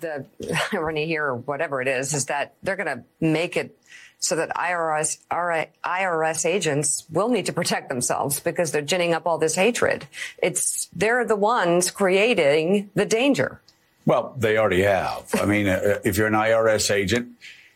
the irony here, or whatever it is, is that they're going to make it so that IRS IRS agents will need to protect themselves because they're ginning up all this hatred. It's they're the ones creating the danger. Well, they already have. I mean, uh, if you're an IRS agent,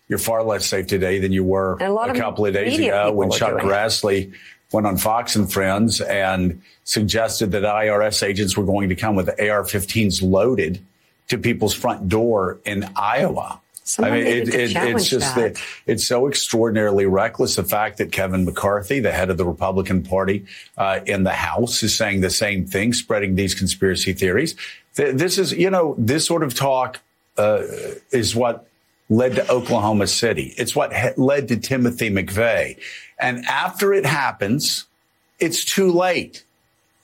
you're far less safe today than you were a, a, couple of days ago when Chuck Grassley went on Fox and Friends and suggested that IRS agents were going to come with AR-15s loaded to people's front door in Iowa. Someone I mean, it, it, it's just that. that it's so extraordinarily reckless. The fact that Kevin McCarthy, the head of the Republican Party uh, in the House, is saying the same thing, spreading these conspiracy theories. This is, you know, this sort of talk uh, is what led to Oklahoma City. It's what led to Timothy McVeigh. And after it happens, it's too late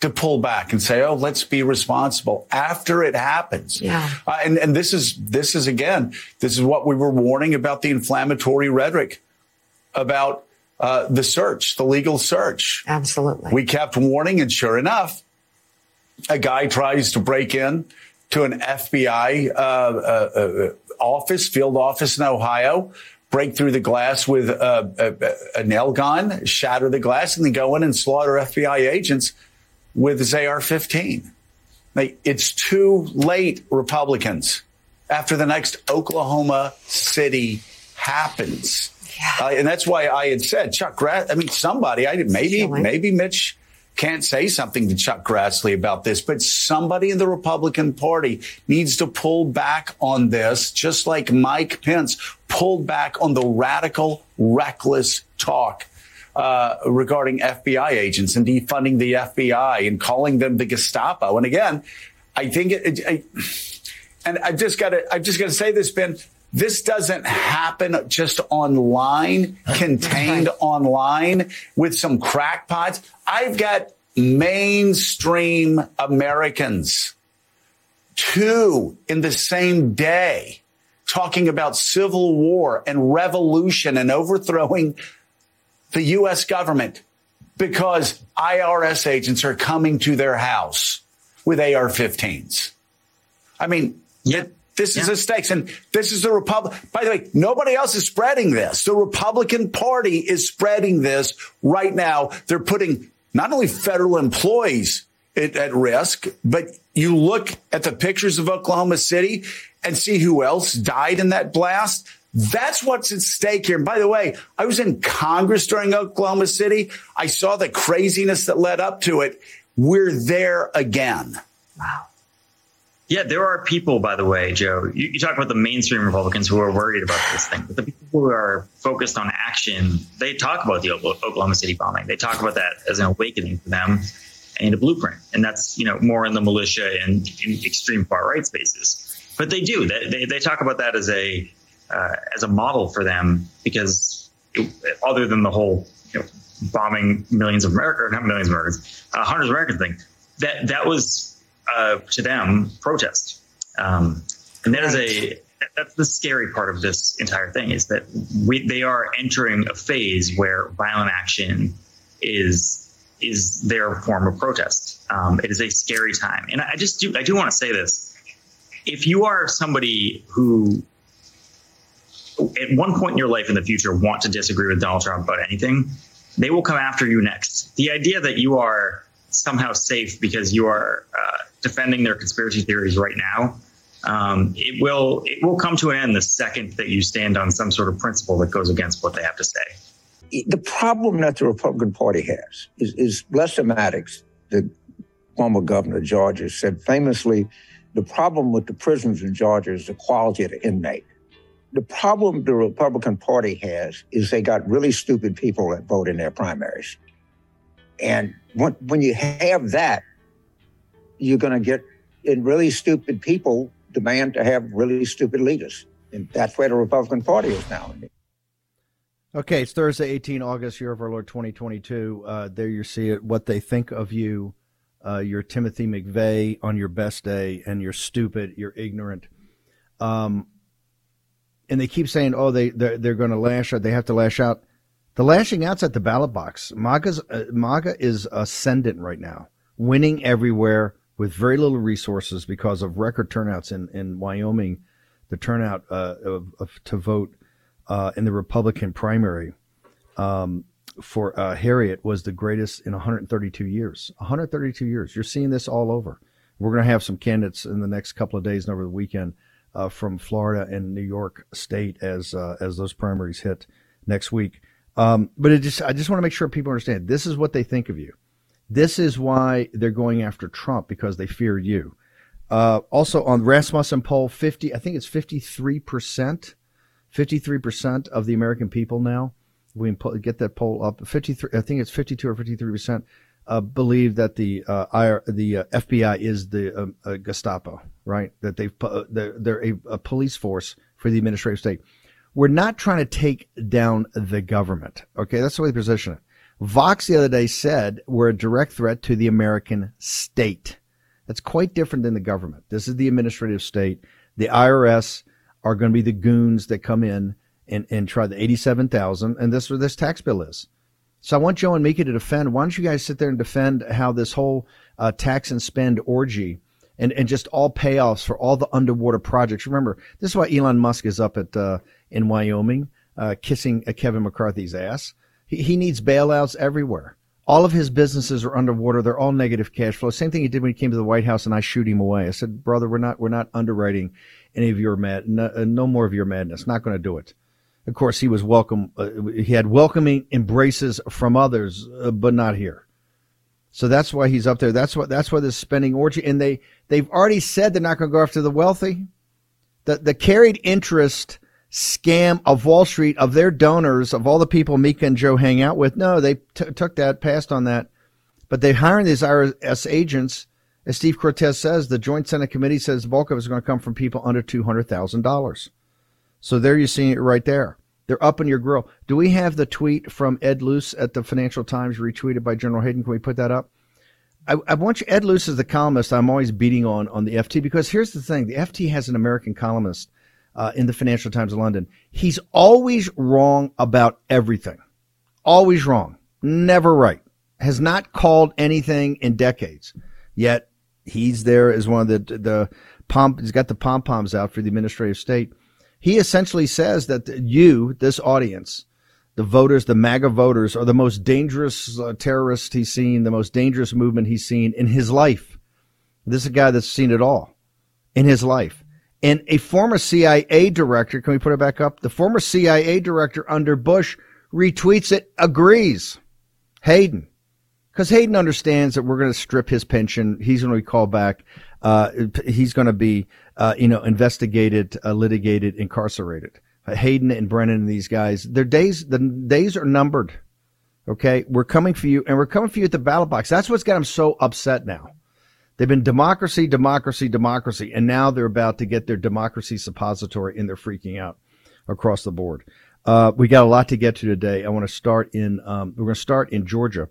to pull back and say, "Oh, let's be responsible." After it happens, yeah. Uh, and and this is this is again, this is what we were warning about the inflammatory rhetoric about uh, the search, the legal search. Absolutely, we kept warning, and sure enough, a guy tries to break in to an FBI uh, uh, uh, office, field office in Ohio break through the glass with a, a, a, nail gun, shatter the glass, and then go in and slaughter FBI agents with his AR-15. It's too late, Republicans. After the next Oklahoma City happens, yeah. uh, and that's why I had said Chuck Grass. I mean, somebody. I maybe maybe Mitch can't say something to Chuck Grassley about this, but somebody in the Republican Party needs to pull back on this, just like Mike Pence pulled back on the radical, reckless talk uh, regarding FBI agents and defunding the FBI and calling them the Gestapo. And again, I think it, it I, and I just got to, I just got to say this, Ben. This doesn't happen just online, contained online with some crackpots. I've got mainstream Americans, two in the same day, talking about civil war and revolution and overthrowing the U.S. government because IRS agents are coming to their house with AR 15s. I mean, yeah. This is yeah. a stakes. And this is the Republic. By the way, nobody else is spreading this. The Republican Party is spreading this right now. They're putting not only federal employees at, at risk, but you look at the pictures of Oklahoma City and see who else died in that blast. That's what's at stake here. And by the way, I was in Congress during Oklahoma City. I saw the craziness that led up to it. We're there again. Wow. Yeah, there are people, by the way, Joe. You, you, talk about the mainstream Republicans who are worried about this thing, but the people who are focused on action, they talk about the Oklahoma City bombing. They talk about that as an awakening for them and a blueprint, and that's you know more in the militia and extreme far right spaces. But they do. They, they, they talk about that as a uh, as a model for them because it, other than the whole you know, bombing millions of Americans, not millions of Americans, uh, hundreds of Americans thing, that that was uh, to them protest. Um, and that is a that's the scary part of this entire thing is that we, they are entering a phase where violent action is is their form of protest. Um, it is a scary time, and I just do I do want to say this: if you are somebody who at one point in your life in the future want to disagree with Donald Trump about anything, they will come after you next. The idea that you are somehow safe because you are uh, defending their conspiracy theories right now, um, it will it will come to an end the second that you stand on some sort of principle that goes against what they have to say. The problem that the Republican Party has is, is Lester Maddox, the former governor of Georgia, said famously, the problem with the prisons in Georgia is the quality of the inmate. The problem the Republican Party has is they got really stupid people that vote in their primaries. And when, when you have that, you're going to get in really stupid people demand to have really stupid leaders. And that's where the Republican Party is now. Okay, it's Thursday, 18 August, year of our Lord 2022. Uh, there you see it, what they think of you. Uh, you're Timothy McVeigh on your best day, and you're stupid, you're ignorant. Um, and they keep saying, "Oh, they they're, they're going to lash out. They have to lash out." The lashing out's at the ballot box. MAGA's uh, MAGA is ascendant right now, winning everywhere, with very little resources because of record turnouts in, in Wyoming, the turnout uh, of, of, to vote uh, in the Republican primary um, for uh, Harriet was the greatest in 132 years. 132 years. You're seeing this all over. We're going to have some candidates in the next couple of days and over the weekend uh, from Florida and New York State as uh, as those primaries hit next week. Um, but it just I just want to make sure people understand this is what they think of you. This is why they're going after Trump because they fear you. Uh, also on Rasmussen poll, 50, I think it's 53%, 53% of the American people now, we get that poll up, 53, I think it's 52 or 53%, uh, believe that the uh, IR, the uh, FBI is the um, uh, Gestapo, right? That they've uh, they're, they're a, a, police force for the administrative state. We're not trying to take down the government. Okay, that's the way they position it. Vox the other day said we're a direct threat to the American state. That's quite different than the government. This is the administrative state. The IRS are going to be the goons that come in and, and try the 87,000. And this what this tax bill is. So I want Joe and Mika to defend. Why don't you guys sit there and defend how this whole uh, tax and spend orgy and, and just all payoffs for all the underwater projects. Remember, this is why Elon Musk is up at uh, in Wyoming uh, kissing uh, Kevin McCarthy's ass. He, he needs bailouts everywhere. All of his businesses are underwater. They're all negative cash flow. Same thing he did when he came to the White House and I shoot him away. I said, brother, we're not, we're not underwriting any of your mad, no, uh, no more of your madness. Not going to do it. Of course, he was welcome. Uh, he had welcoming embraces from others, uh, but not here. So that's why he's up there. That's what. That's why this spending orgy. And they they've already said they're not going to go after the wealthy. The the carried interest scam of Wall Street of their donors of all the people Mika and Joe hang out with. No, they t- took that, passed on that. But they're hiring these IRS agents. As Steve Cortes says, the Joint Senate Committee says the bulk of it is going to come from people under two hundred thousand dollars. So there you're seeing it right there. They're up in your grill. Do we have the tweet from Ed Luce at the Financial Times retweeted by General Hayden? Can we put that up? I, I want you, Ed Luce is the columnist I'm always beating on on the FT because here's the thing: the FT has an American columnist uh, in the Financial Times of London. He's always wrong about everything. Always wrong. Never right. Has not called anything in decades. Yet he's there as one of the the pom. He's got the pom poms out for the administrative state he essentially says that you, this audience, the voters, the MAGA voters, are the most dangerous uh, terrorist he's seen, the most dangerous movement he's seen in his life. This is a guy that's seen it all in his life. And a former CIA director, can we put it back up? The former CIA director under Bush retweets it, agrees. Hayden. Because Hayden understands that we're going to strip his pension. He's going to be called back. Uh, he's going to be uh, you know, investigated, uh, litigated, incarcerated. Hayden and Brennan and these guys, their days, the days are numbered. Okay. We're coming for you and we're coming for you at the ballot box. That's what's got them so upset now. They've been democracy, democracy, democracy, and now they're about to get their democracy suppository and they're freaking out across the board. Uh, we got a lot to get to today. I want to start in, um, we're going to start in Georgia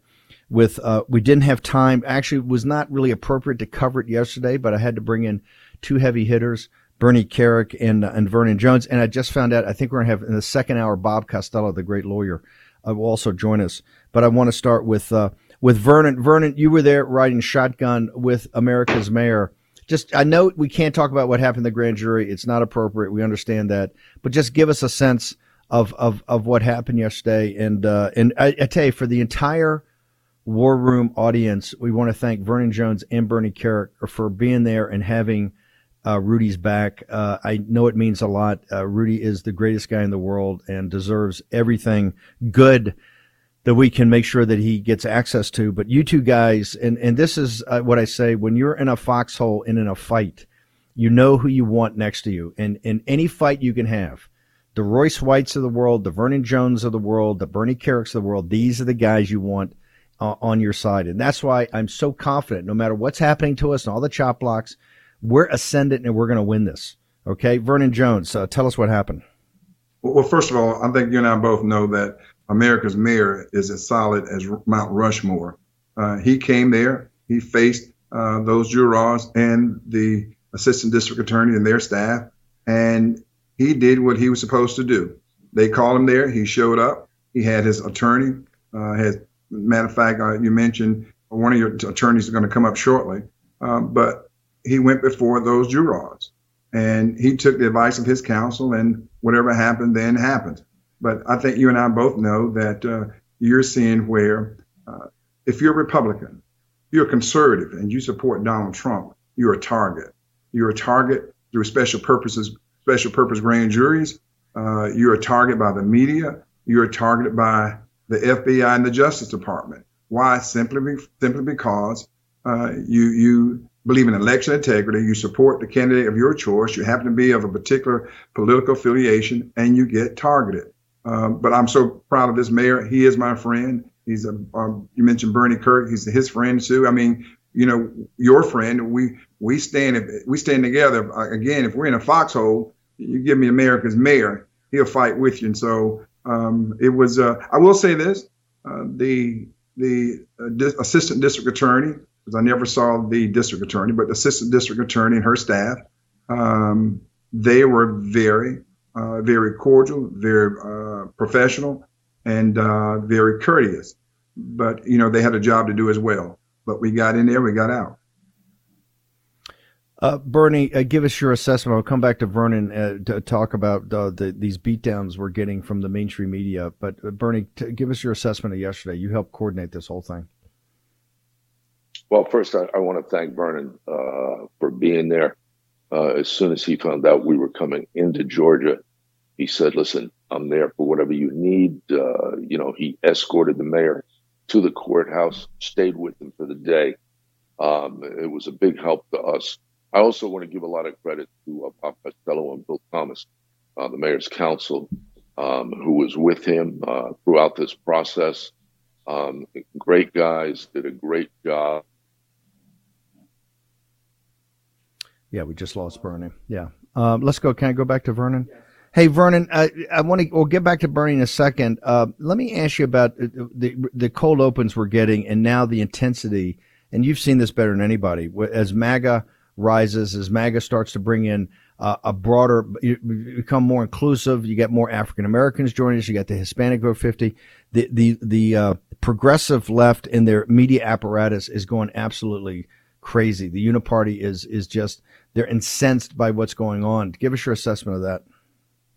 with, uh, we didn't have time. Actually, it was not really appropriate to cover it yesterday, but I had to bring in two heavy hitters, Bernie Kerik and, uh, and Vernon Jones. And I just found out, I think we're to have in the second hour, Bob Costello, the great lawyer, uh, will also join us. But I want to start with, uh, with Vernon. Vernon, you were there riding shotgun with America's mayor. Just, I know we can't talk about what happened the grand jury. It's not appropriate. We understand that. But just give us a sense of, of, of what happened yesterday. And, uh, and I, I tell you, for the entire War Room audience, we want to thank Vernon Jones and Bernie Kerik for being there and having uh, Rudy's back. Uh, I know it means a lot. Uh, Rudy is the greatest guy in the world and deserves everything good that we can make sure that he gets access to. But you two guys, and, and this is uh, what I say when you're in a foxhole and in a fight, you know who you want next to you. And in any fight you can have, the Royce Whites of the world, the Vernon Jones of the world, the Bernie Keriks of the world, these are the guys you want uh, on your side. And that's why I'm so confident no matter what's happening to us and all the chop blocks – we're ascendant and we're going to win this. Okay, Vernon Jones, uh, tell us what happened. Well, first of all, I think you and I both know that America's mayor is as solid as Mount Rushmore. Uh, he came there, he faced uh, those jurors and the assistant district attorney and their staff, and he did what he was supposed to do. They called him there, he showed up, he had his attorney. Uh, matter of fact, uh, you mentioned one of your attorneys is going to come up shortly. um, but he went before those jurors and he took the advice of his counsel, and whatever happened then happened. But I think you and I both know that uh, you're seeing where uh, if you're a Republican, you're a conservative, and you support Donald Trump, you're a target. You're a target through special purposes, special purpose grand juries. Uh, you're a target by the media. You're targeted by the FBI and the Justice Department. Why? Simply, simply because uh, you you believe in election integrity, you support the candidate of your choice, you happen to be of a particular political affiliation, and you get targeted. Um, but I'm so proud of this mayor. He is my friend. He's a, um, you mentioned Bernie Kerik. He's his friend too. I mean, you know, your friend. We we stand we stand together. Again, if we're in a foxhole, you give me America's mayor. He'll fight with you. And so um, it was. Uh, I will say this: uh, the the uh, di- assistant district attorney because I never saw the district attorney, but the assistant district attorney and her staff, um, they were very, uh, very cordial, very uh, professional, and uh, very courteous. But you know, they had a job to do as well. But we got in there, we got out. Uh, Bernie, uh, give us your assessment. I'll come back to Vernon uh, to talk about uh, the, these beatdowns we're getting from the mainstream media. But uh, Bernie, t- give us your assessment of yesterday. You helped coordinate this whole thing. Well, first, I, I want to thank Vernon uh, for being there. As soon as he found out we were coming into Georgia, he said, "Listen, I'm there for whatever you need." You know, he escorted the mayor to the courthouse, stayed with him for the day. Um, it was a big help to us. I also want to give a lot of credit to uh, Bob Costello and Bill Thomas, uh, the mayor's counsel, um, who was with him uh, throughout this process. Um, great guys, did a great job. Yeah, we just lost Bernie. Yeah. Um, let's go. Can I go back to Vernon? Hey, Vernon, I, I want to, we'll get back to Bernie in a second. Uh, let me ask you about the, the cold opens we're getting and now the intensity. And you've seen this better than anybody. As MAGA rises, as MAGA starts to bring in uh, a broader, you become more inclusive. You get more African Americans joining us. You get the Hispanic vote 50. The, the, the, uh, progressive left in their media apparatus is going absolutely crazy. The uniparty is, is just, they're incensed by what's going on. Give us your assessment of that.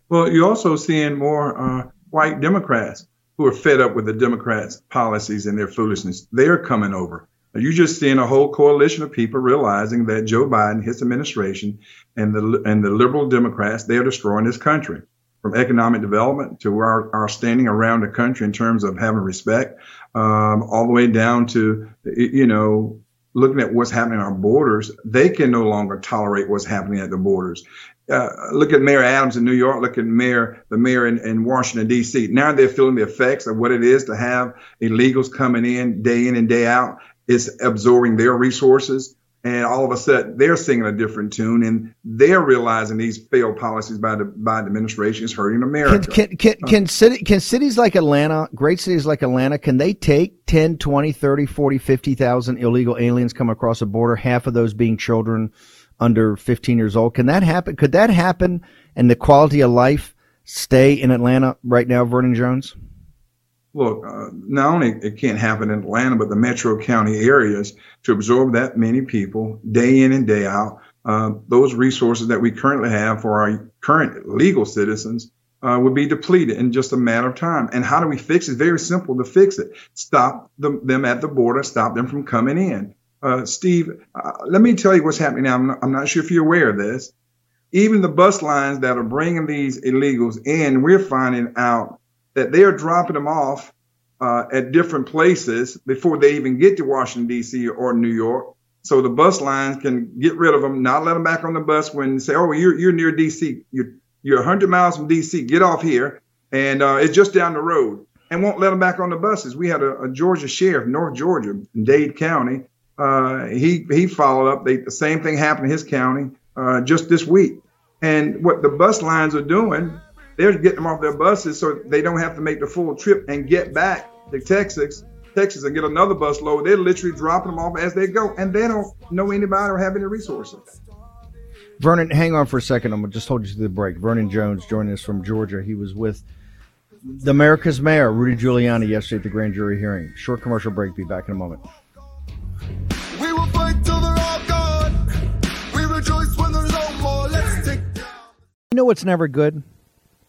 Well, you're also seeing more uh, white Democrats who are fed up with the Democrats' policies and their foolishness. They're coming over. You're just seeing a whole coalition of people realizing that Joe Biden, his administration, and the and the liberal Democrats, they are destroying this country, from economic development to our, our standing around the country in terms of having respect, um, all the way down to you know looking at what's happening on our borders, they can no longer tolerate what's happening at the borders. Uh, look at Mayor Adams in New York. Look at Mayor the mayor in, in Washington D.C. Now they're feeling the effects of what it is to have illegals coming in day in and day out. It's absorbing their resources and all of a sudden they're singing a different tune and they're realizing these failed policies by the by the administration is hurting America. Can can, can, uh, can, city, can cities like Atlanta, great cities like Atlanta, can they take 10, 20, 30, 40, 50,000 illegal aliens come across the border, half of those being children under 15 years old? Can that happen? Could that happen and the quality of life stay in Atlanta right now, Vernon Jones? Look, uh, not only it can't happen in Atlanta, but the metro county areas to absorb that many people day in and day out. Uh, those resources that we currently have for our current legal citizens uh, would be depleted in just a matter of time. And how do we fix it? Very simple to fix it. Stop them, them at the border, stop them from coming in. Uh, Steve, uh, let me tell you what's happening now. I'm not, I'm not sure if you're aware of this. Even the bus lines that are bringing these illegals in, we're finding out that they are dropping them off uh, at different places before they even get to Washington, D.C. or New York. So the bus lines can get rid of them, not let them back on the bus when say, oh, you're, you're near D.C. You're, you're 100 miles from D.C. Get off here. And uh, it's just down the road and won't let them back on the buses. We had a, a Georgia sheriff, North Georgia, Dade County. Uh, he he followed up. They, the same thing happened in his county uh, just this week. And what the bus lines are doing they're getting them off their buses so they don't have to make the full trip and get back to Texas, Texas, and get another bus load. They're literally dropping them off as they go, and they don't know anybody or have any resources. Vernon, hang on for a second. I'm gonna just hold you to the break. Vernon Jones joining us from Georgia. He was with the America's Mayor Rudy Giuliani yesterday at the grand jury hearing. Short commercial break. Be back in a moment. We will fight till they're all gone. We rejoice when there's no more. Let's take down. You know what's never good?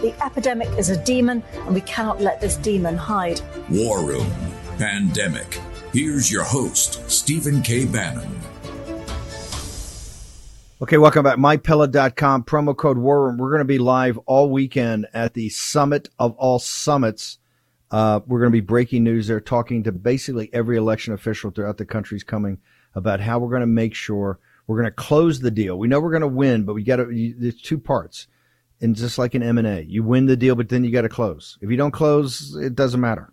The epidemic is a demon, and we cannot let this demon hide. War Room Pandemic. Here's your host, Stephen K. Bannon. Okay, welcome back. MyPillow.com, promo code War Room. We're going to be live all weekend at the summit of all summits. Uh, we're going to be breaking news there, talking to basically every election official throughout the country's coming about how we're going to make sure we're going to close the deal. We know we're going to win, but we got to. There's two parts, and just like an M and A, you win the deal, but then you got to close. If you don't close, it doesn't matter.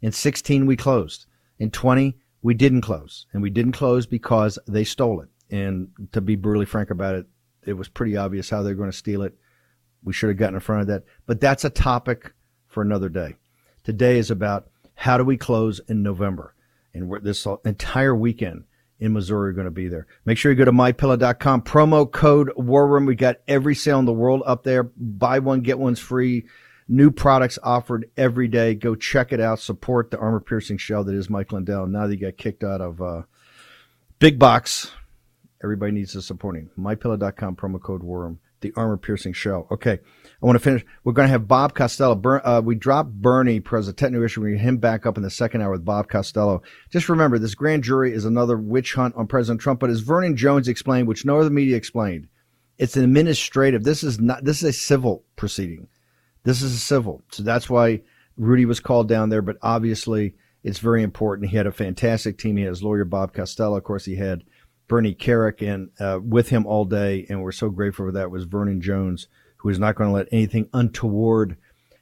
In 16, we closed. In 20, we didn't close, and we didn't close because they stole it. And to be brutally frank about it, it was pretty obvious how they're going to steal it. We should have gotten in front of that, but that's a topic for another day. Today is about how do we close in November, and this entire weekend in Missouri are going to be there. Make sure you go to mypillow.com. Promo code War Room. We got every sale in the world up there. Buy one, get one's free. New products offered every day. Go check it out. Support the armor piercing shell that is Mike Lindell. Now that he got kicked out of uh, Big Box, everybody needs to support him. MyPillow.com. Promo code War Room the armor piercing shell. Okay, I want to finish. We're going to have Bob Costello. uh, we dropped Bernie because of technical issue. We get him back up in the second hour with Bob Costello. Just remember, this grand jury is another witch hunt on President Trump. But as Vernon Jones explained, which no other media explained, it's an administrative. This is not. This is a civil proceeding. This is a civil. So that's why Rudy was called down there. But obviously, it's very important. He had a fantastic team. He had his lawyer Bob Costello. Of course, he had Bernie Kerik, and uh, with him all day, and we're so grateful for that, was Vernon Jones, who is not going to let anything untoward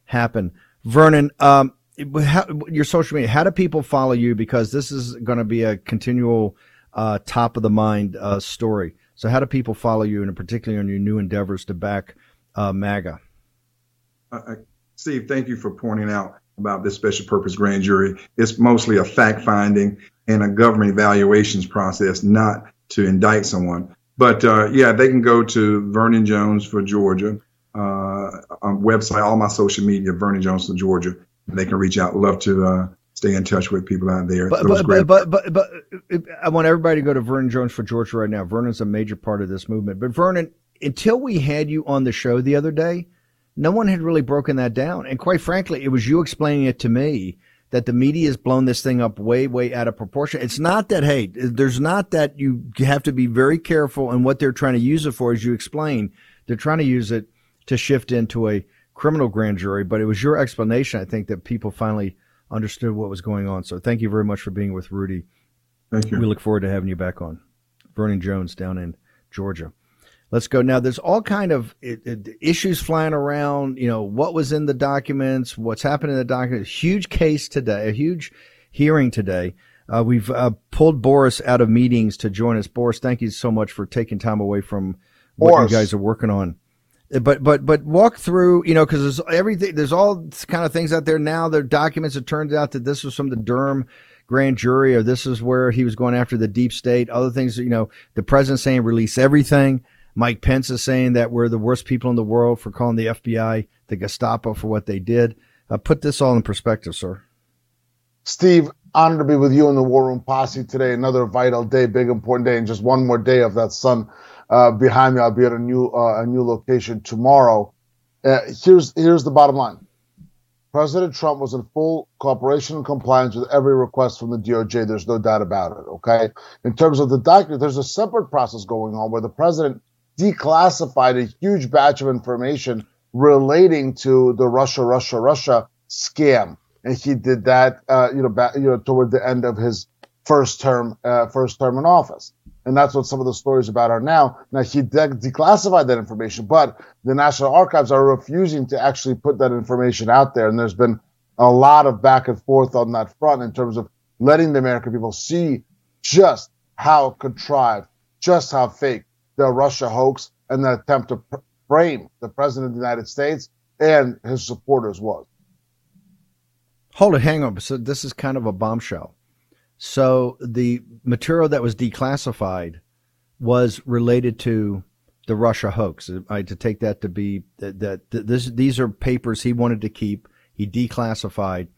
happen. Vernon, um, your social media, how do people follow you? Because this is going to be a continual uh, top of the mind uh, story. So, how do people follow you, and particularly on your new endeavors to back uh, MAGA? Steve, thank you for pointing out about this special purpose grand jury. It's mostly a fact finding and a government evaluations process, not to indict someone. But uh, yeah, they can go to Vernon Jones for Georgia uh, on website, all my social media, Vernon Jones for Georgia. They can reach out. Love to uh, stay in touch with people out there. But but, but, but, but, but I want everybody to go to Vernon Jones for Georgia right now. Vernon's a major part of this movement. But Vernon, until we had you on the show the other day, no one had really broken that down. And quite frankly, it was you explaining it to me that the media has blown this thing up way, way out of proportion. It's not that, hey, there's not that you have to be very careful in what they're trying to use it for, as you explain. They're trying to use it to shift into a criminal grand jury. But it was your explanation, I think, that people finally understood what was going on. So thank you very much for being with Rudy. Thank you. We look forward to having you back on. Vernon Jones down in Georgia. Let's go now. There's all kind of it, it, issues flying around. You know what was in the documents, what's happened in the documents. Huge case today, a huge hearing today. Uh, we've uh, pulled Boris out of meetings to join us. Boris, thank you so much for taking time away from what Boris. you guys are working on. But but but walk through, you know, because there's everything. There's all kind of things out there now. There are documents. It turns out that this was from the Durham grand jury, or this is where he was going after the deep state. Other things, you know, the president saying release everything. Mike Pence is saying that we're the worst people in the world for calling the FBI the Gestapo for what they did. Uh, put this all in perspective, sir. Steve, honored to be with you in the War Room Posse today. Another vital day, big important day, and just one more day of that sun uh, behind me. I'll be at a new uh, a new location tomorrow. Uh, here's here's the bottom line. President Trump was in full cooperation and compliance with every request from the DOJ. There's no doubt about it. Okay. In terms of the document, there's a separate process going on where the president declassified a huge batch of information relating to the Russia, Russia, Russia scam, and he did that, uh, you know, you know, toward the end of his first term, uh, first term in office. And that's what some of the stories about are now. Now he de- declassified that information, but the National Archives are refusing to actually put that information out there, and there's been a lot of back and forth on that front in terms of letting the American people see just how contrived, just how fake the Russia hoax and the attempt to pr- frame the president of the United States and his supporters was. Hold it, hang on. So this is kind of a bombshell. So the material that was declassified was related to the Russia hoax. I to take that to be that, that, this these are papers he wanted to keep. He declassified.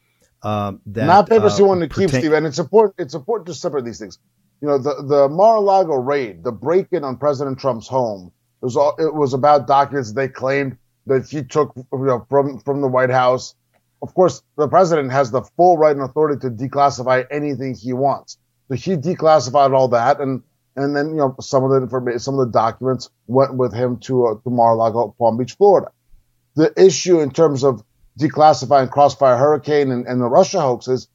Um, that, Not papers uh, he wanted to keep, Steve. And it's important. It's important to separate these things. You know, the the Mar-a-Lago raid, the break-in on President Trump's home, it was all, it was about documents they claimed that he took you know, from from the White House of course, the president has the full right and authority to declassify anything he wants. So he declassified all that, and and then you know some of the information, some of the documents went with him to uh, to Mar-a-Lago, Palm Beach, Florida. The issue in terms of declassifying Crossfire Hurricane and, and the Russia hoaxes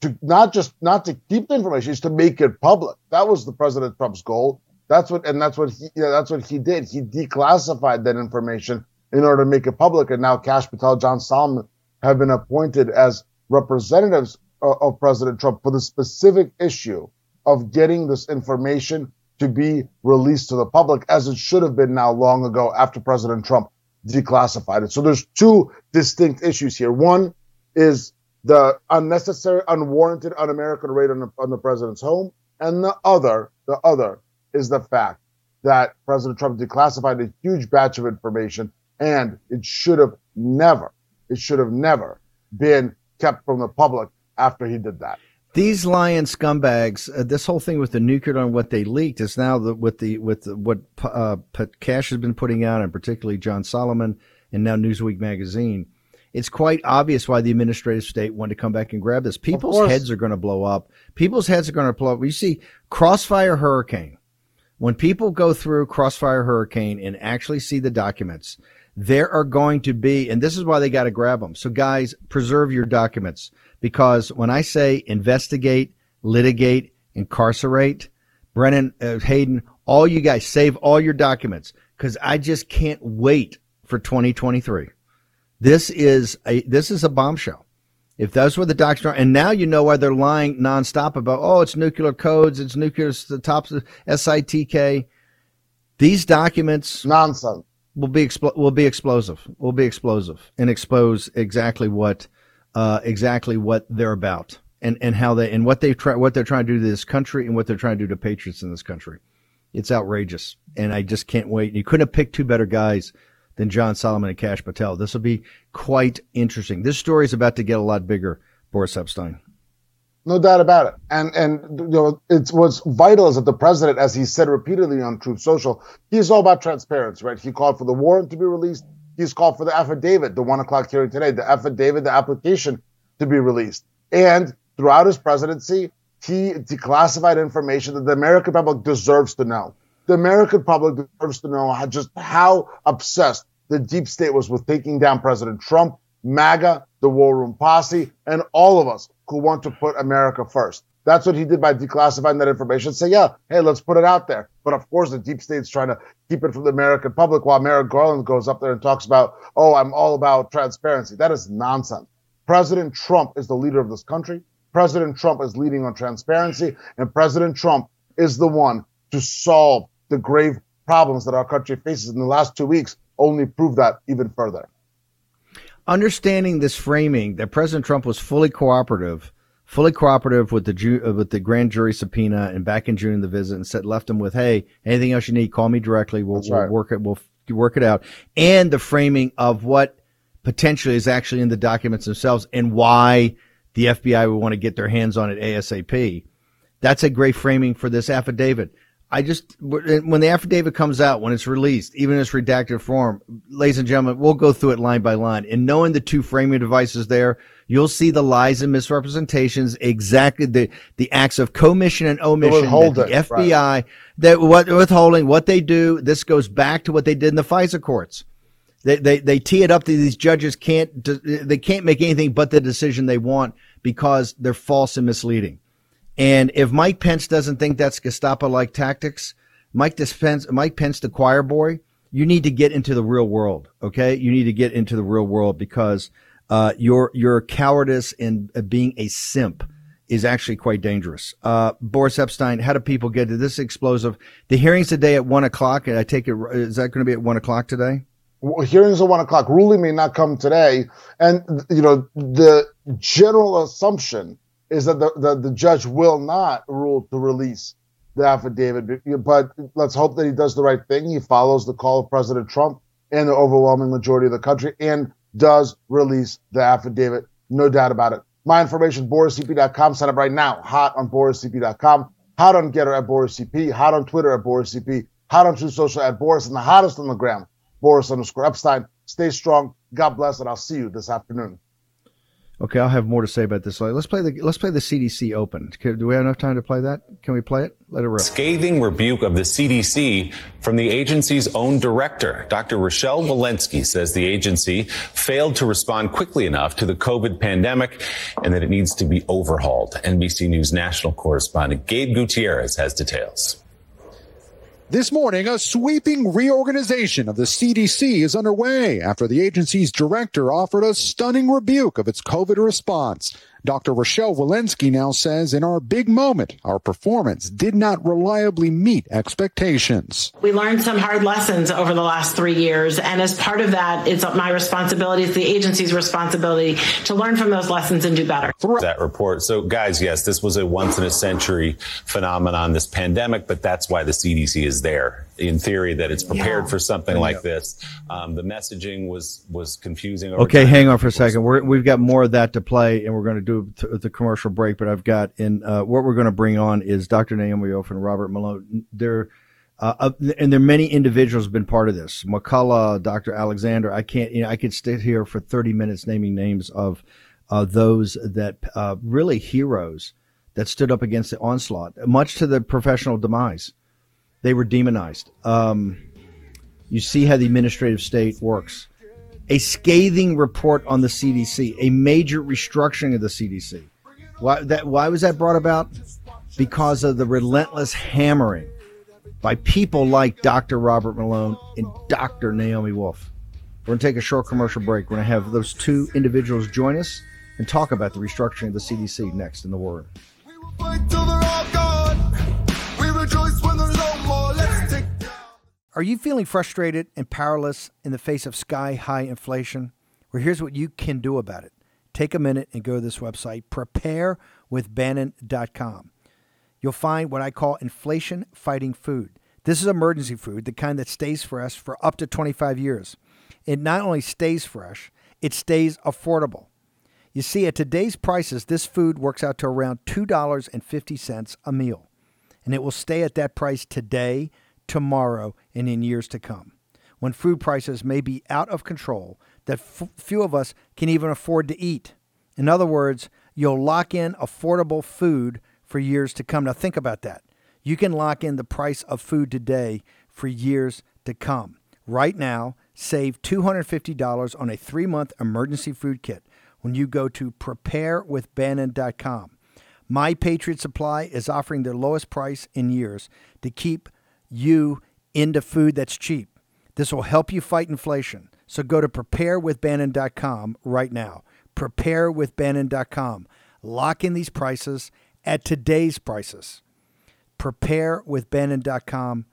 to not just not to keep the information, is to make it public. That was the President Trump's goal. That's what and that's what he you know, that's what he did. He declassified that information in order to make it public. And now Kash Patel, John Solomon have been appointed as representatives of President Trump for the specific issue of getting this information to be released to the public, as it should have been now long ago after President Trump declassified it. So there's two distinct issues here. One is the unnecessary, unwarranted, un-American raid on the, on the president's home, and the other, the other is the fact that President Trump declassified a huge batch of information, and it should have never it should have never been kept from the public after he did that. These lying scumbags, uh, this whole thing with the nuclear on what they leaked is now the, with the with the, what uh, Kash has been putting out, and particularly John Solomon and now Newsweek magazine. It's quite obvious why the administrative state wanted to come back and grab this. People's heads are going to blow up. People's heads are going to blow up. You see, Crossfire Hurricane. When people go through Crossfire Hurricane and actually see the documents, there are going to be, and this is why they got to grab them. So, guys, preserve your documents because when I say investigate, litigate, incarcerate, Brennan, uh, Hayden, all you guys save all your documents because I just can't wait for 2023. This is a this is a bombshell. If those were the documents are, and now you know why they're lying nonstop about, oh, it's nuclear codes, it's nuclear, the top SITK. These documents nonsense will be expl- will be explosive. Will be explosive and expose exactly what uh, exactly what they're about and and how they and what they try what they're trying to do to this country and what they're trying to do to patriots in this country. It's outrageous, and I just can't wait. You couldn't have picked two better guys than John Solomon and Kash Patel. This will be quite interesting. This story is about to get a lot bigger, Boris Epshteyn. No doubt about it. And and you know, it's what's vital is that the president, as he said repeatedly on Truth Social, he's all about transparency, right? He called for the warrant to be released. He's called for the affidavit, the one o'clock hearing today, the affidavit, the application to be released. And throughout his presidency, he declassified information that the American public deserves to know. The American public deserves to know how, just how obsessed the deep state was with taking down President Trump, MAGA, the War Room Posse, and all of us who want to put America first. That's what he did by declassifying that information. Say, yeah, hey, let's put it out there. But of course, the deep state's trying to keep it from the American public while Merrick Garland goes up there and talks about, oh, I'm all about transparency. That is nonsense. President Trump is the leader of this country. President Trump is leading on transparency, and President Trump is the one to solve the grave problems that our country faces. In the last two weeks, only prove that even further understanding this framing that President Trump was fully cooperative, fully cooperative with the ju- uh, with the grand jury subpoena, and back in June the visit, and said left him with, "Hey, anything else you need, call me directly. We'll, we'll work it. We'll work it out." And the framing of what potentially is actually in the documents themselves and why the FBI would want to get their hands on it ASAP. That's a great framing for this affidavit. I just, when the affidavit comes out, when it's released, even in its redacted form, ladies and gentlemen, we'll go through it line by line. And knowing the two framing devices there, you'll see the lies and misrepresentations, exactly the, the acts of commission and omission that the FBI, right. that what withholding, what they do. This goes back to what they did in the FISA courts. They, they, they tee it up that these judges can't, they can't make anything but the decision they want because they're false and misleading. And if Mike Pence doesn't think that's Gestapo like tactics, Mike Pence, Mike Pence, the choir boy, you need to get into the real world. Okay. You need to get into the real world because, uh, your, your cowardice in uh, being a simp is actually quite dangerous. Uh, Boris Epshteyn, how do people get to this explosive? The hearings today at one o'clock. I take it, is that going to be at one o'clock today? Well hearings at one o'clock. Ruling may not come today. And, you know, the general assumption is that the, the, the judge will not rule to release the affidavit. But let's hope that he does the right thing. He follows the call of President Trump and the overwhelming majority of the country and does release the affidavit. No doubt about it. My information, borisep.com. Sign up right now. Hot on borisep.com. Hot on Gettr at borisep. Hot on Twitter at borisep. Hot on Truth Social at Boris. And the hottest on the gram, Boris underscore Epshteyn. Stay strong. God bless. And I'll see you this afternoon. Okay, I'll have more to say about this later. Let's play the let's play the CDC Open. Do we have enough time to play that? Can we play it? Let it rip. Scathing rebuke of the CDC from the agency's own director. Dr. Rochelle Walensky says the agency failed to respond quickly enough to the COVID pandemic and that it needs to be overhauled. NBC News national correspondent Gabe Gutierrez has details. This morning, a sweeping reorganization of the CDC is underway after the agency's director offered a stunning rebuke of its COVID response. Dr. Rochelle Walensky now says in our big moment, our performance did not reliably meet expectations. We learned some hard lessons over the last three years. And as part of that, it's my responsibility, it's the agency's responsibility to learn from those lessons and do better. That report. So guys, yes, this was a once in a century phenomenon, this pandemic, but that's why the CDC is there in theory that it's prepared yeah. for something yeah. like this. Um, the messaging was was confusing. okay, time. hang on for a second. we have got more of that to play, and we're going to do th- the commercial break. But I've got in uh, what we're going to bring on is Dr. Naomi Wolf and Robert Malone. There. Uh, uh, and there are many individuals have been part of this. McCullough, Dr. Alexander. I can't, you know, I could sit here for 30 minutes naming names of uh, those that uh, really heroes that stood up against the onslaught, much to the professional demise. They were demonized. Um, you see how the administrative state works. A scathing report on the CDC, a major restructuring of the CDC. Why that? Why was that brought about? Because of the relentless hammering by people like Dr. Robert Malone and Dr. Naomi Wolf. We're going to take a short commercial break. We're going to have those two individuals join us and talk about the restructuring of the CDC next in the war. Are you feeling frustrated and powerless in the face of sky high inflation? Well, here's what you can do about it. Take a minute and go to this website, preparewithbannon.com. You'll find what I call inflation fighting food. This is emergency food, the kind that stays fresh for up to 25 years. It not only stays fresh, it stays affordable. You see, at today's prices, this food works out to around $2.50 a meal. And it will stay at that price today tomorrow, and in years to come. When food prices may be out of control, that f- few of us can even afford to eat. In other words, you'll lock in affordable food for years to come. Now, think about that. You can lock in the price of food today for years to come. Right now, save $250 on a three month emergency food kit when you go to preparewithbannon.com. My Patriot Supply is offering their lowest price in years to keep you into food that's cheap. This will help you fight inflation. So go to preparewithbannon.com right now. Preparewithbannon.com. Lock in these prices at today's prices. Preparewithbannon.com.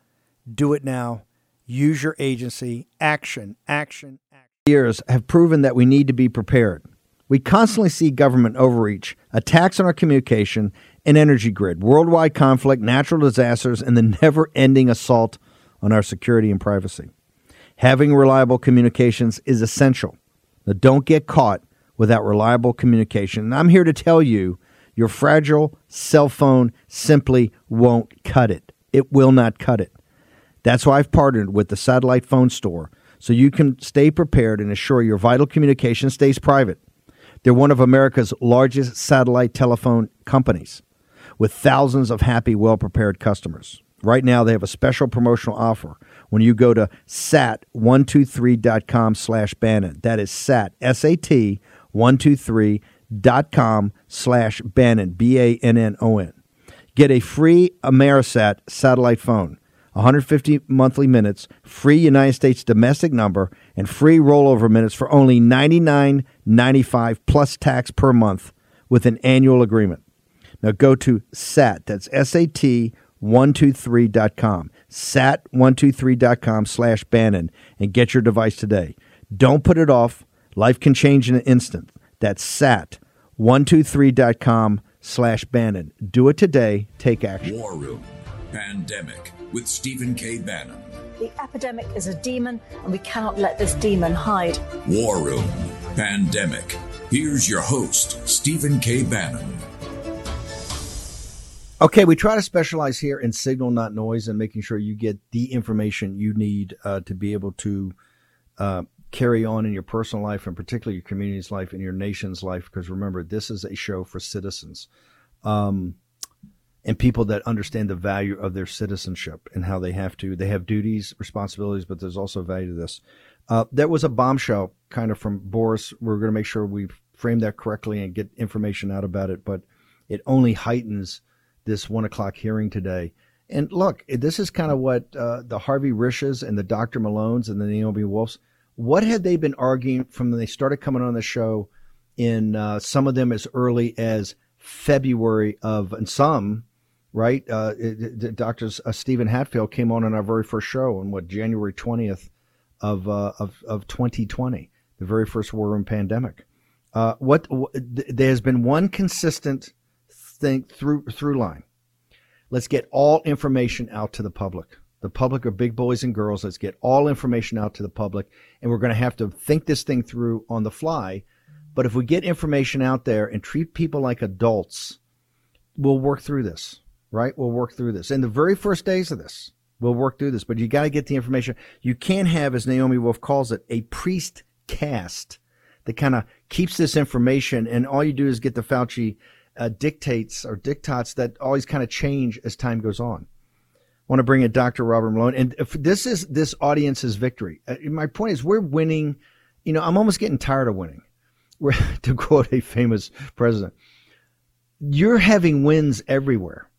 Do it now. Use your agency. Action, action, action. Years have proven that we need to be prepared. We constantly see government overreach, attacks on our communication, and energy grid, worldwide conflict, natural disasters, and the never ending assault on our security and privacy. Having reliable communications is essential. Now, don't get caught without reliable communication. And I'm here to tell you your fragile cell phone simply won't cut it. It will not cut it. That's why I've partnered with the Satellite Phone Store so you can stay prepared and assure your vital communication stays private. They're one of America's largest satellite telephone companies with thousands of happy, well prepared customers. Right now, they have a special promotional offer when you go to sat123.com slash Bannon. That is sat, S-A-T, 123.com slash Bannon, B-A-N-N-O-N. Get a free Amerisat satellite phone, 150 monthly minutes, free United States domestic number, and free rollover minutes for only $99.95 plus tax per month with an annual agreement. Now go to SAT, that's S-A-T 123.com, sat123.com slash Bannon, and get your device today. Don't put it off. Life can change in an instant. That's sat123.com slash Bannon. Do it today. Take action. War Room Pandemic with Stephen K. Bannon. The epidemic is a demon, and we cannot let this demon hide. War Room Pandemic. Here's your host, Stephen K. Bannon. Okay, we try to specialize here in signal, not noise, and making sure you get the information you need uh, to be able to uh, carry on in your personal life, and particularly your community's life and your nation's life. Because remember, this is a show for citizens um, and people that understand the value of their citizenship and how they have to. They have duties, responsibilities, but there's also value to this. Uh, there was a bombshell kind of from Boris. We're going to make sure we frame that correctly and get information out about it, but it only heightens this one o'clock hearing today. And look, this is kind of what uh, the Harvey Risches and the Dr. Malones and the Naomi Wolfs, what had they been arguing from when they started coming on the show in uh, some of them as early as February of, and some, right? Uh, Dr. Uh, Steven Hatfill came on in our very first show on what, January 20th of, uh, of, of 2020, the very first war room pandemic. Uh, what, what there's been one consistent think through through line. Let's get all information out to the public. The public are big boys and girls. Let's get all information out to the public, and we're going to have to think this thing through on the fly. But if we get information out there and treat people like adults, we'll work through this, right? We'll work through this. In the very first days of this, we'll work through this. But you got to get the information. You can't have, as Naomi Wolf calls it, a priest caste that kind of keeps this information, and all you do is get the Fauci uh, dictates or dictates that always kind of change as time goes on. I want to bring in Dr. Robert Malone, and if this is this audience's victory. Uh, my point is, we're winning. You know, I'm almost getting tired of winning. We're, to quote a famous president, you're having wins everywhere,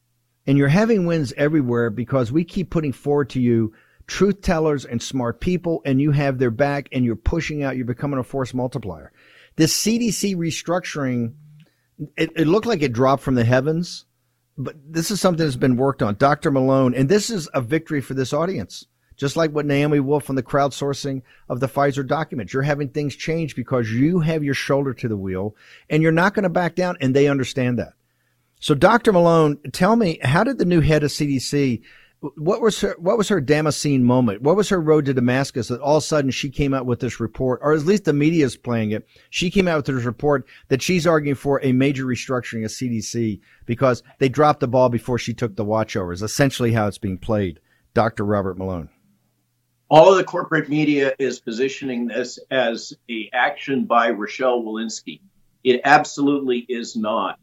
and you're having wins everywhere because we keep putting forward to you truth tellers and smart people, and you have their back, and you're pushing out. You're becoming a force multiplier. This CDC restructuring it, it looked like it dropped from the heavens, but this is something that's been worked on. Dr. Malone, and this is a victory for this audience. Just like what Naomi Wolf on the crowdsourcing of the Pfizer documents. You're having things change because you have your shoulder to the wheel and you're not going to back down, and they understand that. So, Dr. Malone, tell me, how did the new head of CDC what was her what was her Damascene moment? What was her road to Damascus that all of a sudden she came out with this report, or at least the media is playing it. She came out with this report that she's arguing for a major restructuring of CDC because they dropped the ball before she took the watchover. Is essentially how it's being played. Dr. Robert Malone. All of the corporate media is positioning this as a action by Rochelle Walensky. It absolutely is not.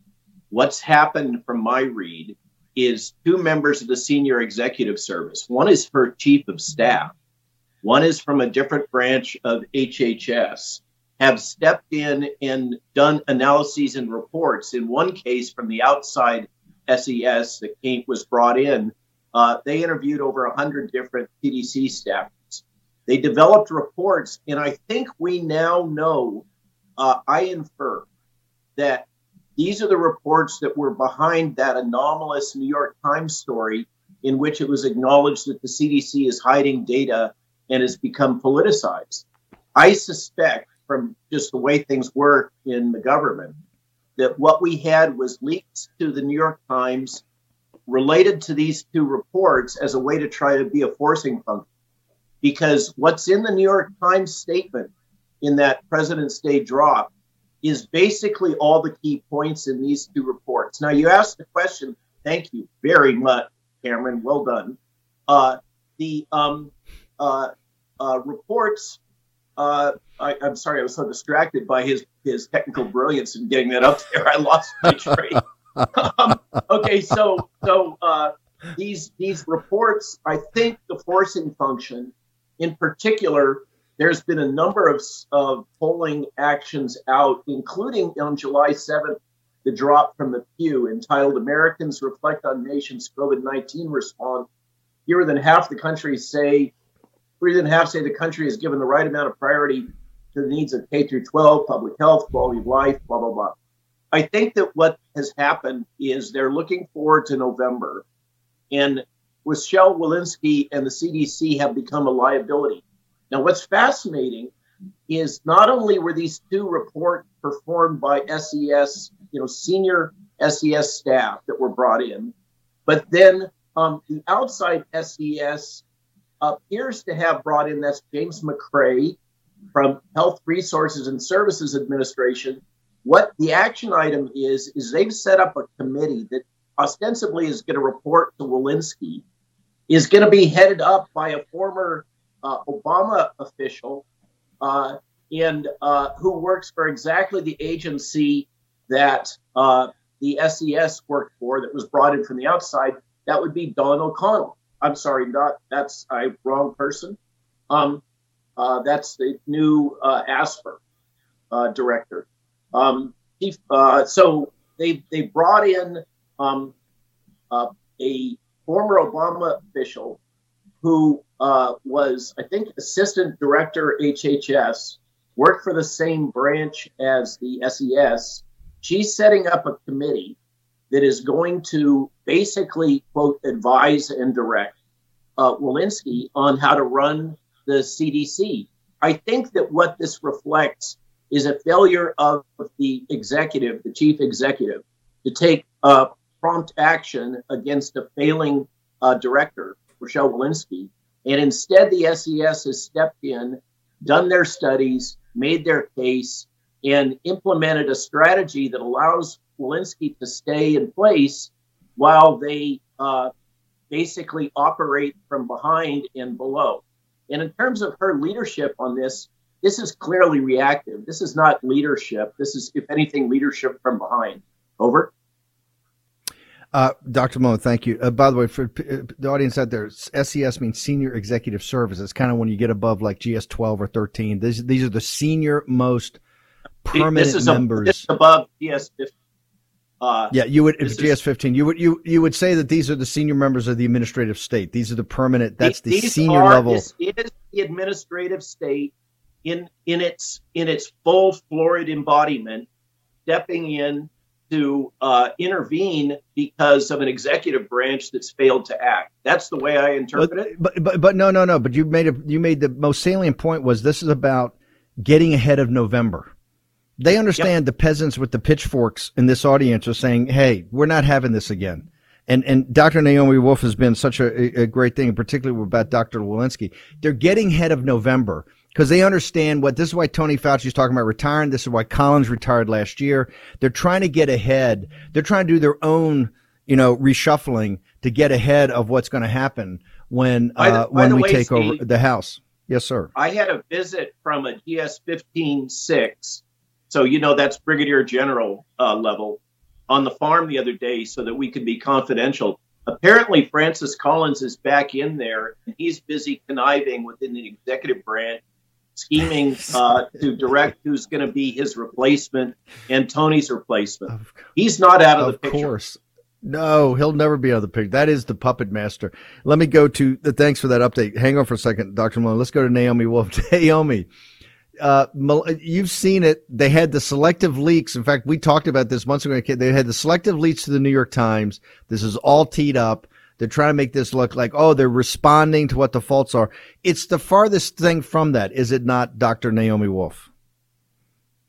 What's happened from my read is two members of the senior executive service. One is her chief of staff, one is from a different branch of HHS, have stepped in and done analyses and reports. In one case, from the outside SES that came, was brought in, uh, they interviewed over 100 different CDC staffers. They developed reports, and I think we now know, uh, I infer, that these are the reports that were behind that anomalous New York Times story in which it was acknowledged that the CDC is hiding data and has become politicized. I suspect, from just the way things work in the government, that what we had was leaks to the New York Times related to these two reports as a way to try to be a forcing function. Because what's in the New York Times statement in that President's Day drop is basically all the key points in these two reports. Now, you asked the question. Thank you very much, Cameron. Well done. Uh, the um, uh, uh, reports. Uh, I, am sorry, I was so distracted by his his technical brilliance in getting that up there. I lost my train. um, okay, so so uh, these these reports, I think the forcing function, in particular, there's been a number of, of polling actions out, including on July 7th, the drop from the Pew entitled Americans Reflect on Nation's COVID 19 Response. Fewer than half the country say, fewer than half say the country has given the right amount of priority to the needs of K through 12, public health, quality of life, blah, blah, blah. I think that what has happened is they're looking forward to November. And Rochelle Walensky and the CDC have become a liability. Now, what's fascinating is not only were these two reports performed by SES, you know, senior SES staff that were brought in, but then um, the outside SES appears to have brought in that's James Macrae from Health Resources and Services Administration. What the action item is is they've set up a committee that ostensibly is going to report to Walensky, is going to be headed up by a former Obama official uh, and uh, who works for exactly the agency that uh, the SES worked for that was brought in from the outside. That would be Dawn O'Connell. I'm sorry, not that's I wrong person. Um, uh, that's the new uh, ASPR director. Um, he, so they they brought in um, a former Obama official who uh, was, I think, assistant director HHS, worked for the same branch as the SES. She's setting up a committee that is going to basically, quote, advise and direct uh, Walensky on how to run the CDC. I think that what this reflects is a failure of the executive, the chief executive, to take uh, prompt action against a failing uh, director Rochelle Walensky. And instead, the SES has stepped in, done their studies, made their case, and implemented a strategy that allows Walensky to stay in place while they uh, basically operate from behind and below. And in terms of her leadership on this, this is clearly reactive. This is not leadership. This is, if anything, leadership from behind. Over. Uh, Dr. Malone, thank you. Uh, by the way, for uh, the audience out there, SES means Senior Executive Service. It's kind of when you get above like GS 12 or 13. These, these are the senior most permanent this is members. A, this above GS 15. Uh, yeah, you would if GS 15. You would you you would say that these are the senior members of the administrative state. These are the permanent. That's the senior are, level. This is the administrative state in in its in its full florid embodiment, stepping in to uh, intervene because of an executive branch that's failed to act. That's the way I interpret but, it. But, but but no no no. But you made a you made the most salient point was this is about getting ahead of November. They understand yep. the peasants with the pitchforks in this audience are saying, "Hey, we're not having this again." And and Dr. Naomi Wolf has been such a, a great thing, particularly about Dr. Walensky. They're getting ahead of November because they understand what this is why Tony Fauci is talking about retiring. This is why Collins retired last year. They're trying to get ahead. They're trying to do their own, you know, reshuffling to get ahead of what's going to happen when uh, when we way, take Steve, over the House. Yes, sir. I had a visit from a GS fifteen six, so you know that's Brigadier General uh, level on the farm the other day, so that we could be confidential. Apparently, Francis Collins is back in there, and he's busy conniving within the executive branch scheming uh, to direct who's going to be his replacement and Tony's replacement. He's not out of, of the picture. Of course. No, he'll never be out of the picture. That is the puppet master. Let me go to the thanks for that update. Hang on for a second, Dr. Malone. Let's go to Naomi Wolf. Naomi, uh, you've seen it. They had the selective leaks. In fact, we talked about this months ago. They had the selective leaks to the New York Times. This is all teed up. They're trying to make this look like, oh, they're responding to what the faults are. It's the farthest thing from that, is it not, Dr. Naomi Wolf?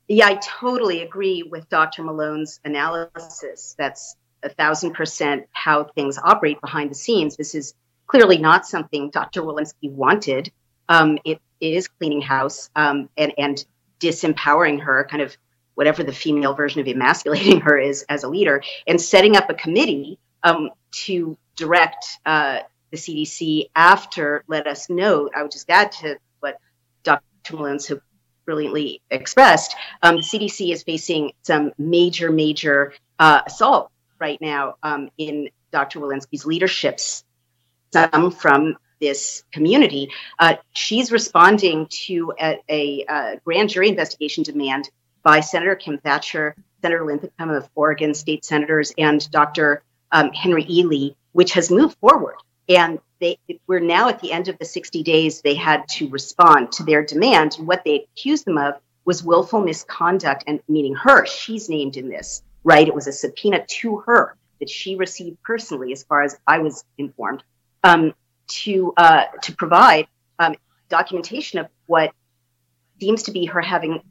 Yeah, I totally agree with Dr. Malone's analysis. That's a thousand percent how things operate behind the scenes. This is clearly not something Dr. Walensky wanted. Um, it, it is cleaning house, um, and and disempowering her, kind of whatever the female version of emasculating her is as a leader, and setting up a committee um, to direct uh, the CDC after let us know. I would just add to what Dr. Malone so brilliantly expressed. Um, the CDC is facing some major, major uh, assault right now um, in Dr. Walensky's leadership. Some from this community. Uh, she's responding to a, a, a, grand jury investigation demand by Senator Kim Thatcher, Senator Linthicum of Oregon, state senators, and Dr. Um, Henry Ealy, which has moved forward. And they, we're now at the end of the 60 days they had to respond to their demand. And what they accused them of was willful misconduct, and meaning her, she's named in this, right? It was a subpoena to her that she received personally, as far as I was informed, um, to uh, to provide um, documentation of what seems to be her having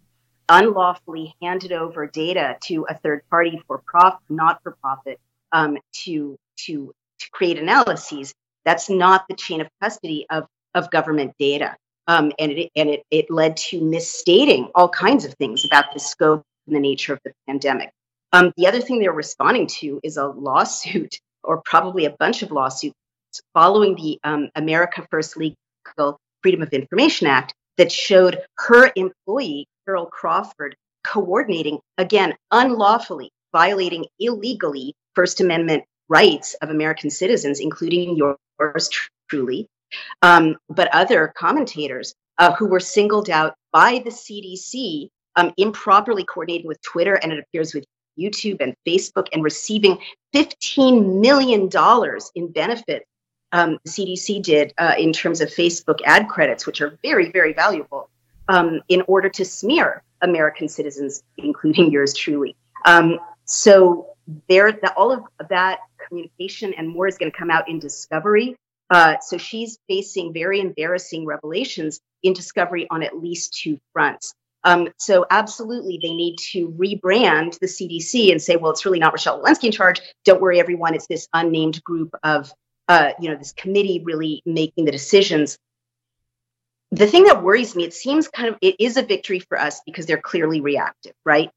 unlawfully handed over data to a third party for profit, not for profit, um, to to to create analyses. That's not the chain of custody of of government data, um, and it and it it led to misstating all kinds of things about the scope and the nature of the pandemic. Um, the other thing they're responding to is a lawsuit, or probably a bunch of lawsuits, following the um, America First Legal Freedom of Information Act that showed her employee, Carol Crawford, coordinating, again, unlawfully, violating illegally First Amendment rights of American citizens, including yours truly, um, but other commentators uh, who were singled out by the CDC um, improperly coordinating with Twitter, and it appears with YouTube and Facebook, and receiving $15 million in benefit. Um, the CDC did uh, in terms of Facebook ad credits, which are very, very valuable, um, in order to smear American citizens, including yours truly. Um, so there, the, all of that communication and more is going to come out in Discovery. Uh, so she's facing very embarrassing revelations in Discovery on at least two fronts. Um, so absolutely, they need to rebrand the CDC and say, well, it's really not Rochelle Walensky in charge. Don't worry, everyone. It's this unnamed group of, uh, you know, this committee really making the decisions. The thing that worries me, it seems kind of, it is a victory for us because they're clearly reactive, right?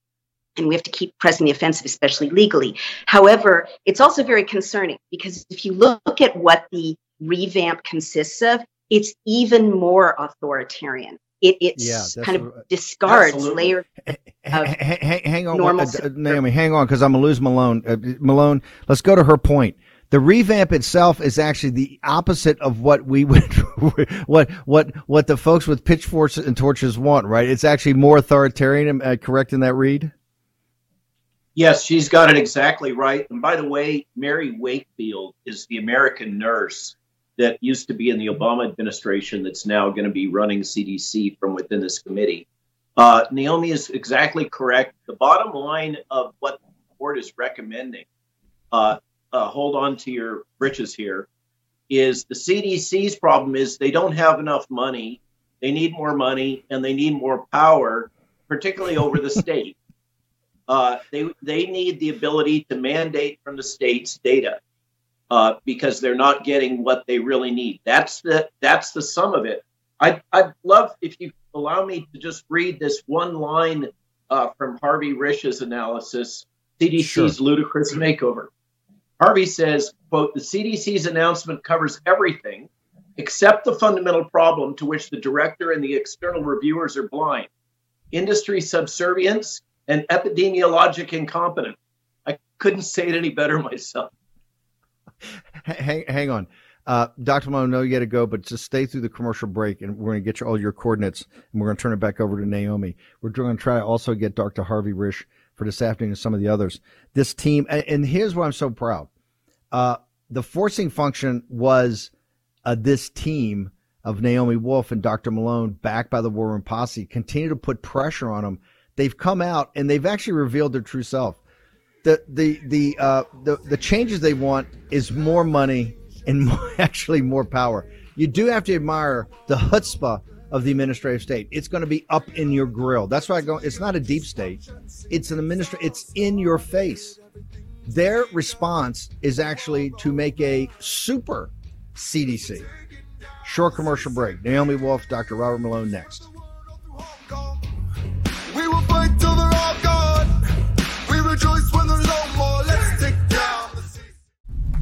And we have to keep pressing the offensive, especially legally. However, it's also very concerning because if you look at what the revamp consists of, it's even more authoritarian. It it's yeah, kind of discards absolutely. layers of hang, hang on, normal uh, Naomi, hang on, because I'm gonna lose Malone. Uh, Malone, let's go to her point. The revamp itself is actually the opposite of what we would, what what what the folks with pitchforks and torches want. Right? It's actually more authoritarian. Uh, correct in that read? Yes, she's got it exactly right. And by the way, Mary Wakefield is the American nurse that used to be in the Obama administration that's now going to be running CDC from within this committee. Uh, Naomi is exactly correct. The bottom line of what the board is recommending, uh, uh, hold on to your britches here, is the CDC's problem is they don't have enough money. They need more money and they need more power, particularly over the state. Uh, they they need the ability to mandate from the states data uh, because they're not getting what they really need. That's the that's the sum of it. I'd, I'd love if you allow me to just read this one line uh, from Harvey Risch's analysis, CDC's sure. ludicrous makeover. Harvey says, quote, the CDC's announcement covers everything except the fundamental problem to which the director and the external reviewers are blind. Industry subservience and epidemiologic incompetence. I couldn't say it any better myself. Hang, hang on. Uh, Dr. I know you got to go, but just stay through the commercial break and we're going to get you all your coordinates and we're going to turn it back over to Naomi. We're going to try to also get Dr. Harvey Risch for this afternoon and some of the others. This team, and here's why I'm so proud. Uh, the forcing function was uh, this team of Naomi Wolf and Dr. Malone, backed by the War Room Posse, continue to put pressure on them they've come out and they've actually revealed their true self. The the the uh, the the changes they want is more money and more, actually more power. You do have to admire the chutzpah of the administrative state. It's going to be up in your grill. That's why I go. It's not a deep state. It's an administrative. It's in your face. Their response is actually to make a super CDC. Short commercial break. Naomi Wolf, Dr. Robert Malone next.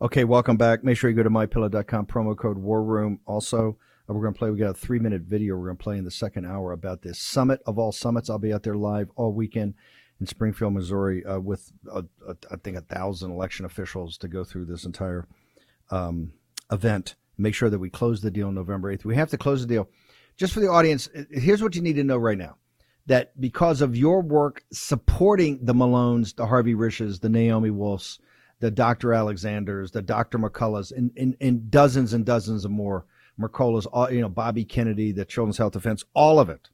Okay, welcome back. Make sure you go to mypillow.com, promo code War Room. Also, uh, we're going to play, we got a three minute video we're going to play in the second hour about this summit of all summits. I'll be out there live all weekend in Springfield, Missouri, uh, with, uh, uh, I think, a thousand election officials to go through this entire um, event. Make sure that we close the deal November 8th. We have to close the deal. Just for the audience, here's what you need to know right now that because of your work supporting the Malones, the Harvey Risches, the Naomi Wolfs, the Dr. Alexanders, the Dr. McCulloughs, and, and, and dozens and dozens of more, Mercola's, you know, Bobby Kennedy, the Children's Health Defense, all of it,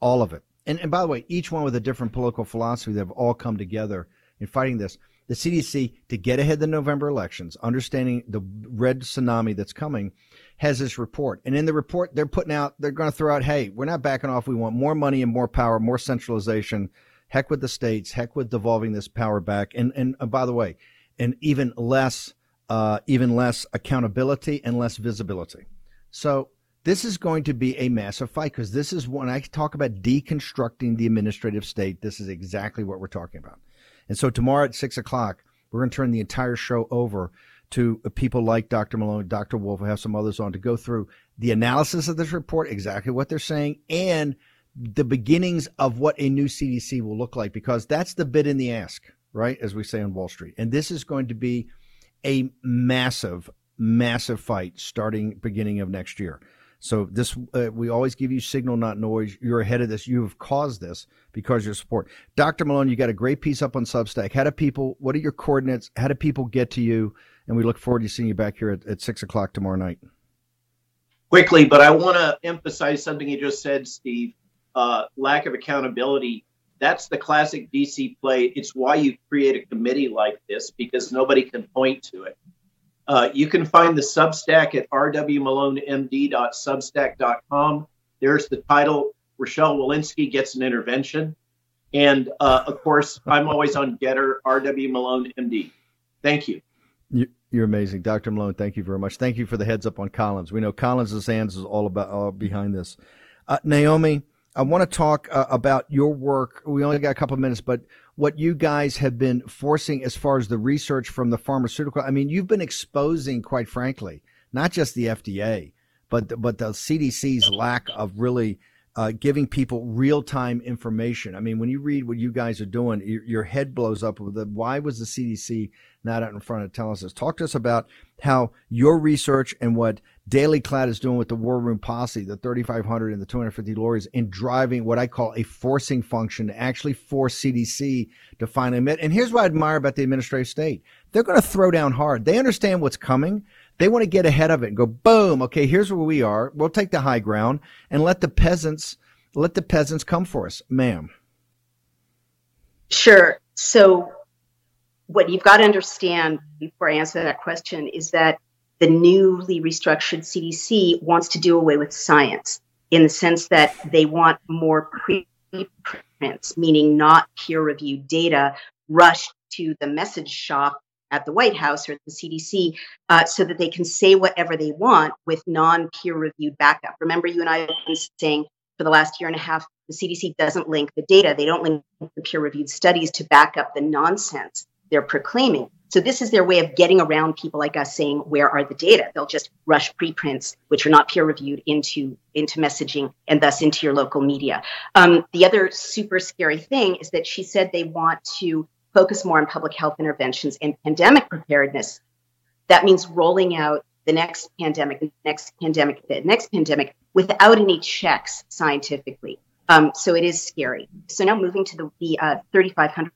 all of it. And, and by the way, each one with a different political philosophy they've all come together in fighting this. The CDC, to get ahead of the November elections, understanding the red tsunami that's coming, has this report. And in the report, they're putting out, they're going to throw out, hey, we're not backing off. We want more money and more power, more centralization. Heck with the states. Heck with devolving this power back. And, and uh, by the way, and even less, uh, even less accountability and less visibility. So this is going to be a massive fight because this is when I talk about deconstructing the administrative state. This is exactly what we're talking about. And so tomorrow at six o'clock, we're going to turn the entire show over to people like Dr. Malone, Dr. Wolf, we have some others on to go through the analysis of this report, exactly what they're saying, and the beginnings of what a new CDC will look like, because that's the bid in the ask, right? As we say on Wall Street. And this is going to be a massive, massive fight starting beginning of next year. So this, uh, we always give you signal, not noise. You're ahead of this. You have caused this because your support. Dr. Malone, you got a great piece up on Substack. How do people, what are your coordinates? How do people get to you? And we look forward to seeing you back here at, at six o'clock tomorrow night. Quickly, but I want to emphasize something you just said, Steve. Uh, lack of accountability. That's the classic DC play. It's why you create a committee like this because nobody can point to it. Uh, you can find the Substack at rwmalonemd.substack.com. There's the title Rochelle Walensky Gets an Intervention. And uh, of course, I'm always on GETTR, RW Malone MD. Thank you. You're amazing, Dr. Malone. Thank you very much. Thank you for the heads up on Collins. We know Collins' hands is all about all behind this. Uh, Naomi, I want to talk uh, about your work. We only got a couple minutes, but what you guys have been forcing as far as the research from the pharmaceutical. I mean, you've been exposing, quite frankly, not just the FDA, but but the CDC's lack of really uh, giving people real time information. I mean, when you read what you guys are doing, your, your head blows up with the why was the CDC not out in front of telling us? Talk to us about how your research and what DailyClout is doing with the War Room Posse, the 3,500 and the 250 lawyers, in driving what I call a forcing function to actually force CDC to finally admit. And here's what I admire about the administrative state they're going to throw down hard. They understand what's coming. They want to get ahead of it and go, boom, okay, here's where we are. We'll take the high ground and let the peasants, let the peasants come for us. Ma'am. Sure. So what you've got to understand before I answer that question is that the newly restructured CDC wants to do away with science in the sense that they want more preprints, meaning not peer reviewed data rushed to the message shop at the White House or the CDC uh, so that they can say whatever they want with non peer reviewed backup. Remember, you and I have been saying for the last year and a half, the CDC doesn't link the data, they don't link the peer reviewed studies to back up the nonsense they're proclaiming. So this is their way of getting around people like us saying, where are the data? They'll just rush preprints, which are not peer reviewed, into into messaging and thus into your local media. Um, the other super scary thing is that she said they want to focus more on public health interventions and pandemic preparedness. That means rolling out the next pandemic, the next pandemic, the next pandemic without any checks scientifically. Um, so it is scary. So now moving to the, the uh, 3,500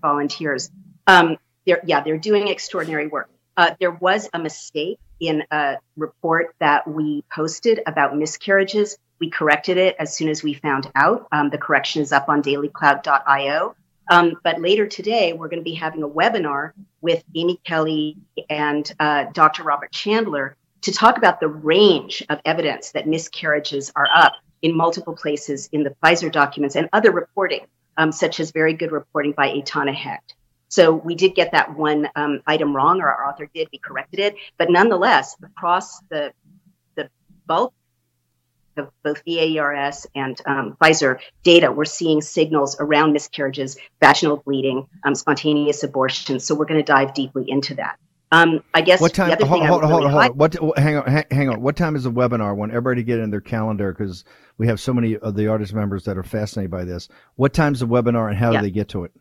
volunteers. Um, they're, yeah, they're doing extraordinary work. Uh, there was a mistake in a report that we posted about miscarriages. We corrected it as soon as we found out. Um, the correction is up on dailyclout.io. Um, but later today, we're going to be having a webinar with Amy Kelly and uh, Dr. Robert Chandler to talk about the range of evidence that miscarriages are up in multiple places in the Pfizer documents and other reporting, um, such as very good reporting by Eitana Hecht. So we did get that one um, item wrong, or our author did. We corrected it, but nonetheless, across the the bulk of both VAERS and um, Pfizer data, we're seeing signals around miscarriages, vaginal bleeding, um, spontaneous abortion. So we're going to dive deeply into that. Um, I guess what time? The other hold, thing hold, hold, really hold. What? Hang on. Hang, hang on. What time is the webinar? I want everybody to get in their calendar because we have so many of the artist members that are fascinated by this. What time's the webinar and how Yeah. do they get to it?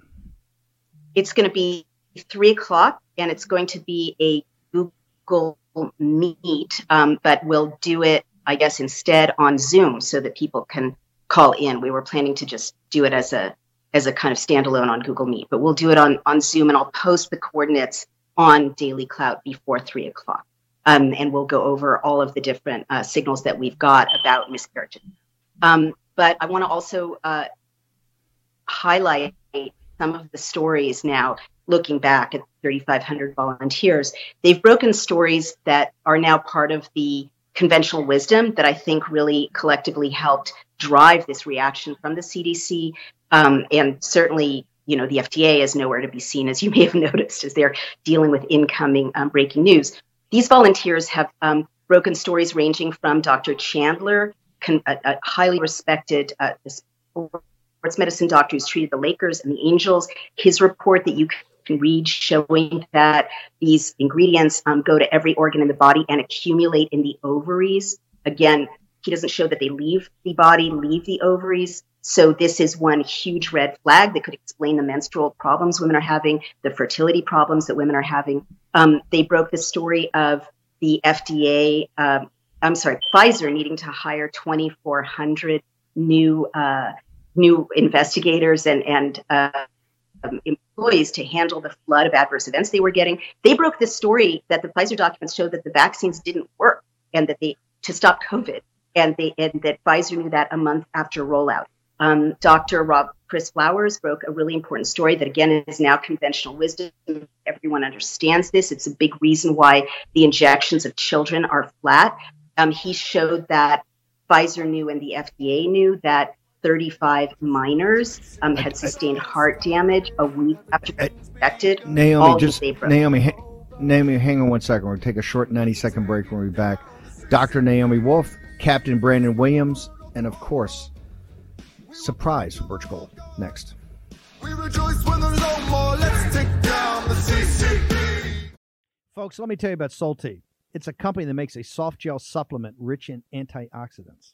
It's going to be three o'clock, and it's going to be a Google Meet, um, but we'll do it, I guess, instead on Zoom so that people can call in. We were planning to just do it as a as a kind of standalone on Google Meet, but we'll do it on on Zoom, and I'll post the coordinates on DailyClout before three o'clock, um, and we'll go over all of the different uh, signals that we've got about miscarriages. Um, but I want to also uh, highlight some of the stories now looking back at 3500 volunteers. They've broken stories that are now part of the conventional wisdom that i think really collectively helped drive this reaction from the cdc um, and certainly you know the fda is nowhere to be seen as you may have noticed as they're dealing with incoming um, breaking news. These volunteers have um, broken stories ranging from dr chandler con- a, a highly respected uh, sports medicine doctor who's treated the Lakers and the Angels. His report that you can read showing that these ingredients um, go to every organ in the body and accumulate in the ovaries. Again, he doesn't show that they leave the body, leave the ovaries. So this is one huge red flag that could explain the menstrual problems women are having, the fertility problems that women are having. Um, they broke the story of the FDA. Um, I'm sorry, Pfizer needing to hire 2,400 new uh, new investigators and and uh, um, employees to handle the flood of adverse events they were getting. They broke this story that the Pfizer documents showed that the vaccines didn't work and that they to stop COVID, and they and that Pfizer knew that a month after rollout. Um, Dr. Rob Chris Flowers broke a really important story that again is now conventional wisdom. Everyone understands this. It's a big reason why the injections of children are flat. Um, he showed that Pfizer knew and the FDA knew that 35 minors um, had sustained heart damage a week after they were infected. Naomi, that just. Naomi, ha- Naomi, hang on one second. We're gonna take a short ninety second break when we're back. Dr. Naomi Wolf, Captain Brandon Williams, and of course, surprise for Birch Gold. Next. Folks, let me tell you about Salty. It's a company that makes a soft gel supplement rich in antioxidants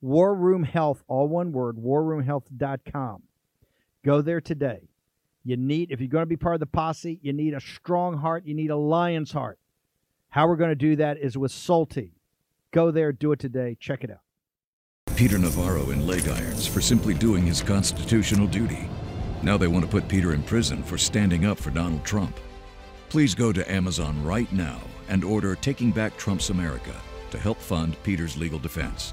War Room Health, all one word, warroomhealth.com. Go there today. You need, if you're going to be part of the posse, you need a strong heart. You need a lion's heart. How we're going to do that is with Salty. Go there, do it today. Check it out. Peter Navarro in leg irons for simply doing his constitutional duty. Now they want to put Peter in prison for standing up for Donald Trump. Please go to Amazon right now and order Taking Back Trump's America to help fund Peter's legal defense.